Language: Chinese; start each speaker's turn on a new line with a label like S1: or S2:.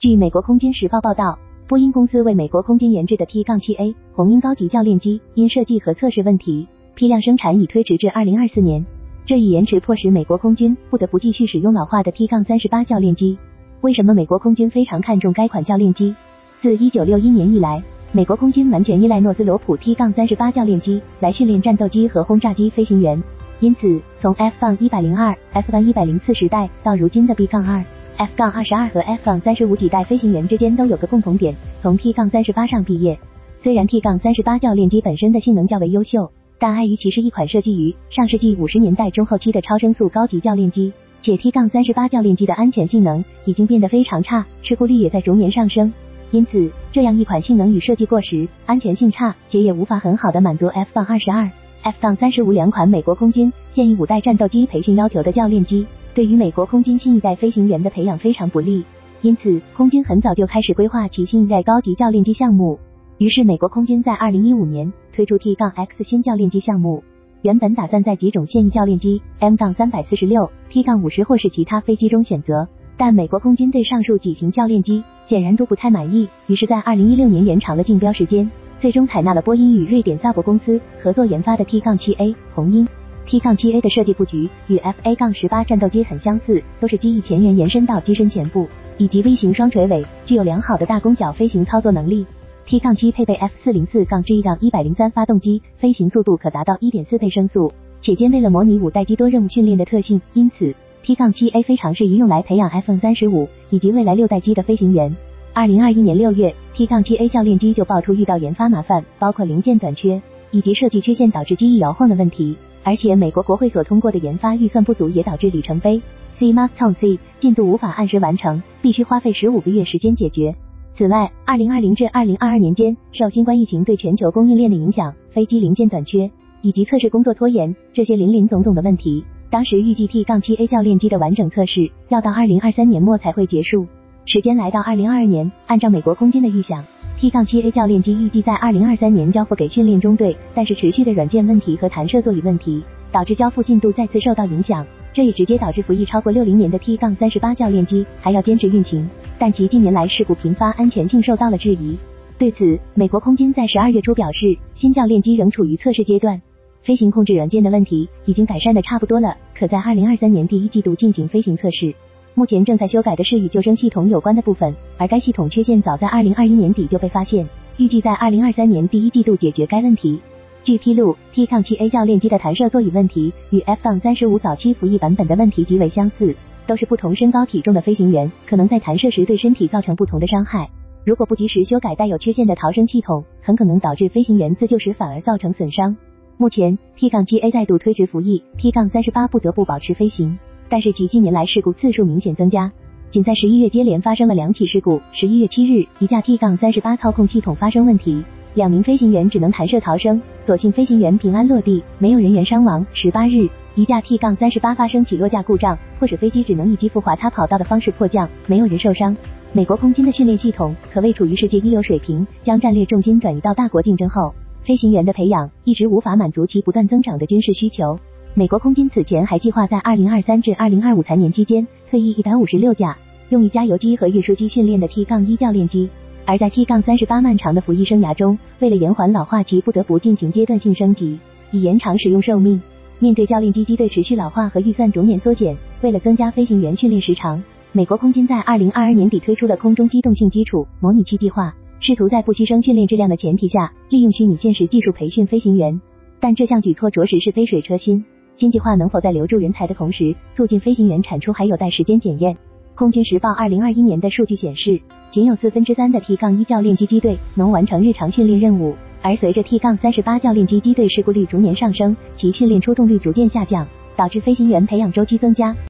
S1: 据美国空军时报报道，波音公司为美国空军研制的 T-7A 红鹰高级教练机因设计和测试问题，批量生产已推迟至2024年。这一延迟迫使美国空军不得不继续使用老化的 T-38 教练机。为什么美国空军非常看重该款教练机？自1961年以来，美国空军完全依赖诺斯罗普 T-38 教练机来训练战斗机和轰炸机飞行员。因此，从 F-102、F-104 时代到如今的 B 杠二 B-2。F-22 和 F-35 几代飞行员之间都有个共同点，从 T-38 上毕业。虽然 T-38 教练机本身的性能较为优秀，但碍于其是一款设计于上世纪五十年代中后期的超声速高级教练机，且 T-38 教练机的安全性能已经变得非常差，事故率也在逐年上升。因此，这样一款性能与设计过时、安全性差，且也无法很好的满足 F-22、F-35 两款美国空军现役五代战斗机培训要求的教练机。对于美国空军新一代飞行员的培养非常不利，因此空军很早就开始规划其新一代高级教练机项目。于是美国空军在二零一五年推出 T- 杠 X 新教练机项目，原本打算在几种现役教练机 M-346、T-50 或是其他飞机中选择，但美国空军对上述几型教练机显然都不太满意，于是，在二零一六年延长了竞标时间，最终采纳了波音与瑞典萨博公司合作研发的 T-7A 红鹰。T 杠 7A 的设计布局与 F/A-18 战斗机很相似，都是机翼前缘延伸到机身前部，以及 V 型双垂尾，具有良好的大弓角飞行操作能力。T 杠7配备 F-404-G-103 发动机，飞行速度可达到1.4倍升速，且兼备了模拟五代机多任务训练的特性，因此 T 杠 7A 非常适宜用来培养 F-35 以及未来六代机的飞行员。二零二一年六月，T 杠 7A 教练机就爆出遇到研发麻烦，包括零件短缺以及设计缺陷导致机翼摇晃的问题。而且美国国会所通过的研发预算不足，也导致里程碑 C milestone C 进度无法按时完成，必须花费十五个月时间解决。此外，二零二零至二零二二年间，受新冠疫情对全球供应链的影响，飞机零件短缺以及测试工作拖延，这些林林总总的问题，当时预计 T 杠七 A 教练机的完整测试要到二零二三年末才会结束。时间来到二零二二年，按照美国空军的预想。T 杠 7A 教练机预计在二零二三年交付给训练中队，但是持续的软件问题和弹射座椅问题，导致交付进度再次受到影响。这也直接导致服役超过六零年的 T 杠38教练机还要坚持运行，但其近年来事故频发，安全性受到了质疑。对此，美国空军在十二月初表示，新教练机仍处于测试阶段，飞行控制软件的问题已经改善的差不多了，可在二零二三年第一季度进行飞行测试。目前正在修改的是与救生系统有关的部分，而该系统缺陷早在二零二一年底就被发现，预计在二零二三年第一季度解决该问题。据披露，T 杠 7A 教练机的弹射座椅问题与 F 杠35早期服役版本的问题极为相似，都是不同身高体重的飞行员可能在弹射时对身体造成不同的伤害。如果不及时修改带有缺陷的逃生系统，很可能导致飞行员自救时反而造成损伤。目前，T 杠 7A 再度推迟服役，T 杠38不得不保持飞行。但是其近年来事故次数明显增加，仅在十一月接连发生了两起事故。十一月七日，一架 T- 杠三十八操控系统发生问题，两名飞行员只能弹射逃生，所幸飞行员平安落地，没有人员伤亡。十八日，一架 T- 杠三十八发生起落架故障，迫使飞机只能以机腹滑擦跑道的方式迫降，没有人受伤。美国空军的训练系统可谓处于世界一流水平，将战略重心转移到大国竞争后，飞行员的培养一直无法满足其不断增长的军事需求。美国空军此前还计划在二零二三至二零二五财年期间退役一百五十六架用于加油机和运输机训练的 T- 杠一教练机，而在 T- 杠三十八漫长的服役生涯中，为了延缓老化，其不得不进行阶段性升级，以延长使用寿命。面对教练机机队持续老化和预算逐年缩减，为了增加飞行员训练时长，美国空军在二零二二年底推出了空中机动性基础模拟器计划，试图在不牺牲训练质量的前提下，利用虚拟现实技术培训飞行员。但这项举措着实是杯水车薪。新计划能否在留住人才的同时，促进飞行员产出，还有待时间检验。空军时报二零二一年的数据显示，仅有四分之三的 T- 杠一教练机机队能完成日常训练任务，而随着 T- 杠三十八教练机机队事故率逐年上升，其训练出动率逐渐下降，导致飞行员培养周期增加。